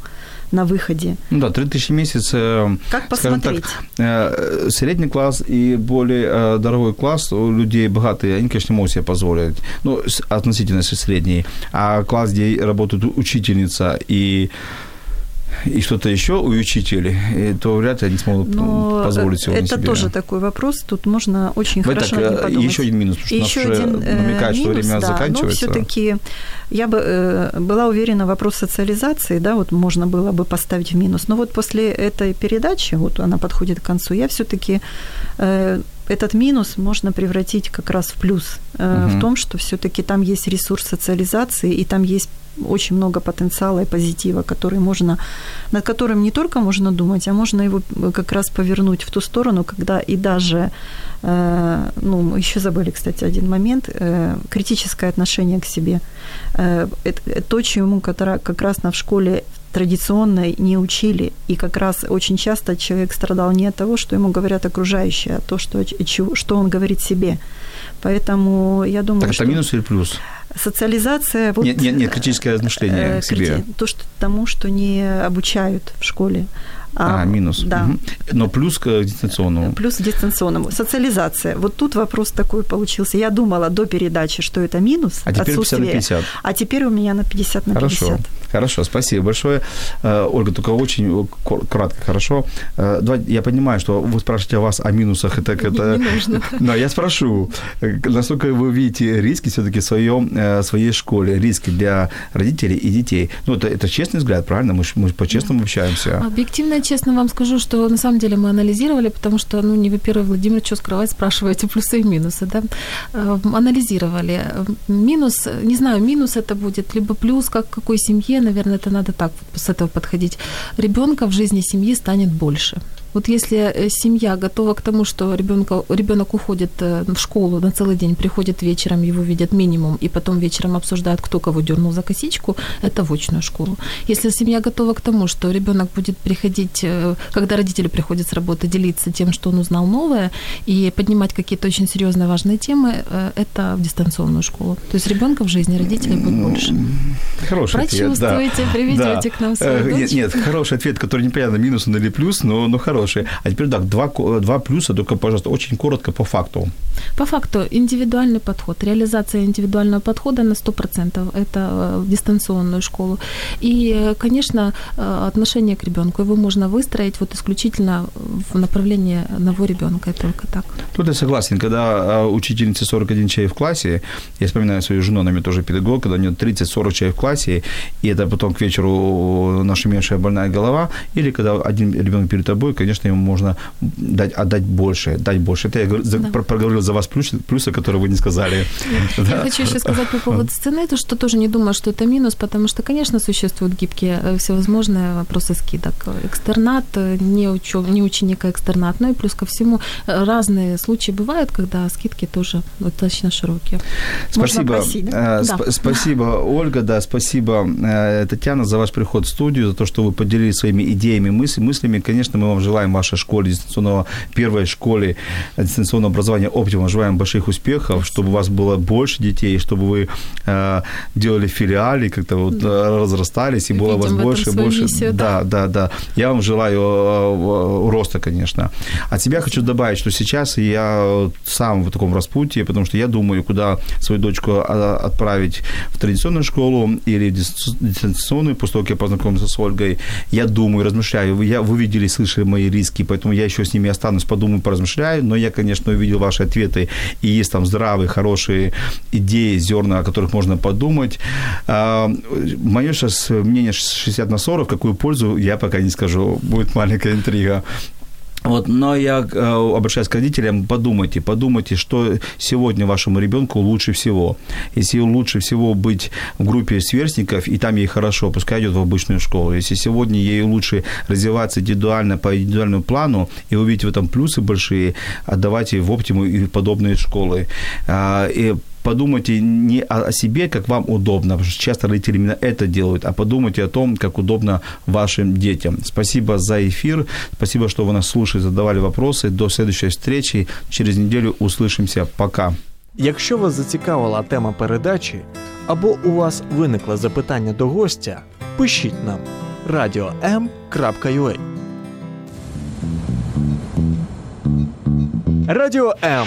на выходе. Ну да, 3000 в месяц, э, как посмотреть? так, э, средний класс и более э, дорогой класс у людей богатые, они, конечно, могут себе позволить, ну, относительно средний, а класс, где работает учительница и и что-то еще у учителей, то вряд ли они смогут Но позволить себе. Это себе. тоже такой вопрос. Тут можно очень Вы хорошо так, подумать. Еще один минус, потому еще нас один, уже намекает, минус, что время да, заканчивается. Но все-таки я бы э, была уверена, вопрос социализации, да, вот можно было бы поставить в минус. Но вот после этой передачи, вот она подходит к концу, я все-таки э, этот минус можно превратить как раз в плюс э, угу. в том, что все-таки там есть ресурс социализации, и там есть очень много потенциала и позитива, который можно, над которым не только можно думать, а можно его как раз повернуть в ту сторону, когда и даже, э, ну, еще забыли, кстати, один момент, э, критическое отношение к себе. Э, это то, чему как раз на в школе традиционной не учили. И как раз очень часто человек страдал не от того, что ему говорят окружающие, а то, что, что он говорит себе. Поэтому я думаю, так что... это минус или плюс? Социализация... Вот, нет, нет, нет, критическое размышление э, к себе. То, что тому, что не обучают в школе. А, а минус. Да. Угу. Но плюс к дистанционному. Плюс к дистанционному. Социализация. Вот тут вопрос такой получился. Я думала до передачи, что это минус. А теперь 50 на 50. А теперь у меня на 50 на хорошо. 50. Хорошо, спасибо большое. Э, Ольга, только очень кратко, хорошо. Э, давай, я понимаю, что вы спрашиваете о вас о минусах. Это, это... Не нужно. Но я спрошу, э, насколько вы видите риски все-таки в своем, своей школе, риски для родителей и детей? Ну, это, это честный взгляд, правильно? Мы, мы по-честному общаемся. Объективно честно вам скажу, что на самом деле мы анализировали, потому что, ну, не вы первый, Владимир, что скрывать, спрашиваете плюсы и минусы, да. Э, анализировали. Минус, не знаю, минус это будет, либо плюс, как какой семье, наверное, это надо так с этого подходить. Ребенка в жизни семьи станет больше. Вот если э, семья готова к тому, что ребенка, ребенок уходит э, в школу на целый день, приходит вечером, его видят минимум, и потом вечером обсуждают, кто кого дернул за косичку, это в очную школу. Если семья готова к тому, что ребенок будет приходить, э, когда родители приходят с работы, делиться тем, что он узнал новое, и поднимать какие-то очень серьезные важные темы, это в дистанционную школу. То есть ребенка в жизни родителей будет больше. Хороший Прочувствуйте, ответ, да. приведете да. к нам свою нет, нет, хороший ответ, который непонятно, минус он или плюс, но, но хороший хорошие. А теперь так, два, два плюса, только, пожалуйста, очень коротко по факту. По факту индивидуальный подход, реализация индивидуального подхода на 100% это э, дистанционную школу. И, конечно, э, отношение к ребенку, его можно выстроить вот исключительно в направлении одного ребенка, и только так. Тут я согласен, когда э, учительница 41 человек в классе, я вспоминаю свою жену, она мне тоже педагог, когда у нее 30-40 человек в классе, и это потом к вечеру наша меньшая больная голова, или когда один ребенок перед тобой, конечно, конечно, ему можно дать, отдать больше, дать больше. Это я за, да. проговорил за вас плюсы, плюсы, которые вы не сказали. Я хочу еще сказать по поводу цены, то, что тоже не думаю, что это минус, потому что, конечно, существуют гибкие э, всевозможные вопросы скидок. Экстернат, э, не, учё, не ученика экстернат, ну и плюс ко всему разные случаи бывают, когда скидки тоже достаточно широкие. Спасибо. Да? Сп- Спасибо, Ольга, да, спасибо, Татьяна, за ваш приход в студию, за то, что вы поделились своими идеями, мыслями. Конечно, мы вам желаем в вашей школе дистанционного, первой школе дистанционного образования Оптима, желаем больших успехов, чтобы у вас было больше детей, чтобы вы э, делали филиалы, как-то вот да. Э, разрастались, и было у вас больше, больше. Миссию, да, да, да, да. Я вам желаю э, роста, конечно. От себя хочу добавить, что сейчас я сам в таком распутье, потому что я думаю, куда свою дочку а, отправить в традиционную школу или дистанционную, после того, как я познакомился с Ольгой. Я думаю, размышляю. Я, вы видели, слышали мои риски, поэтому я еще с ними останусь, подумаю, поразмышляю. Но я, конечно, увидел ваши ответы, и есть там здравые, хорошие идеи, зерна, о которых можно подумать. А, мое сейчас мнение 60 на 40, какую пользу, я пока не скажу. Будет маленькая интрига. Вот, но я э, обращаюсь к родителям, подумайте, подумайте, что сегодня вашему ребенку лучше всего. Если лучше всего быть в группе сверстников, и там ей хорошо, пускай идет в обычную школу. Если сегодня ей лучше развиваться индивидуально по индивидуальному плану и увидеть в этом плюсы большие, отдавайте в оптиму и подобные школы. А, и подумайте не о себе, как вам удобно, потому что часто родители именно это делают, а подумайте о том, как удобно вашим детям. Спасибо за эфир, спасибо, что вы нас слушали, задавали вопросы. До следующей встречи. Через неделю услышимся. Пока. Якщо вас зацікавила тема передачі або у вас виникло запитання до гостя, пишіть нам radio.m.ua Радіо М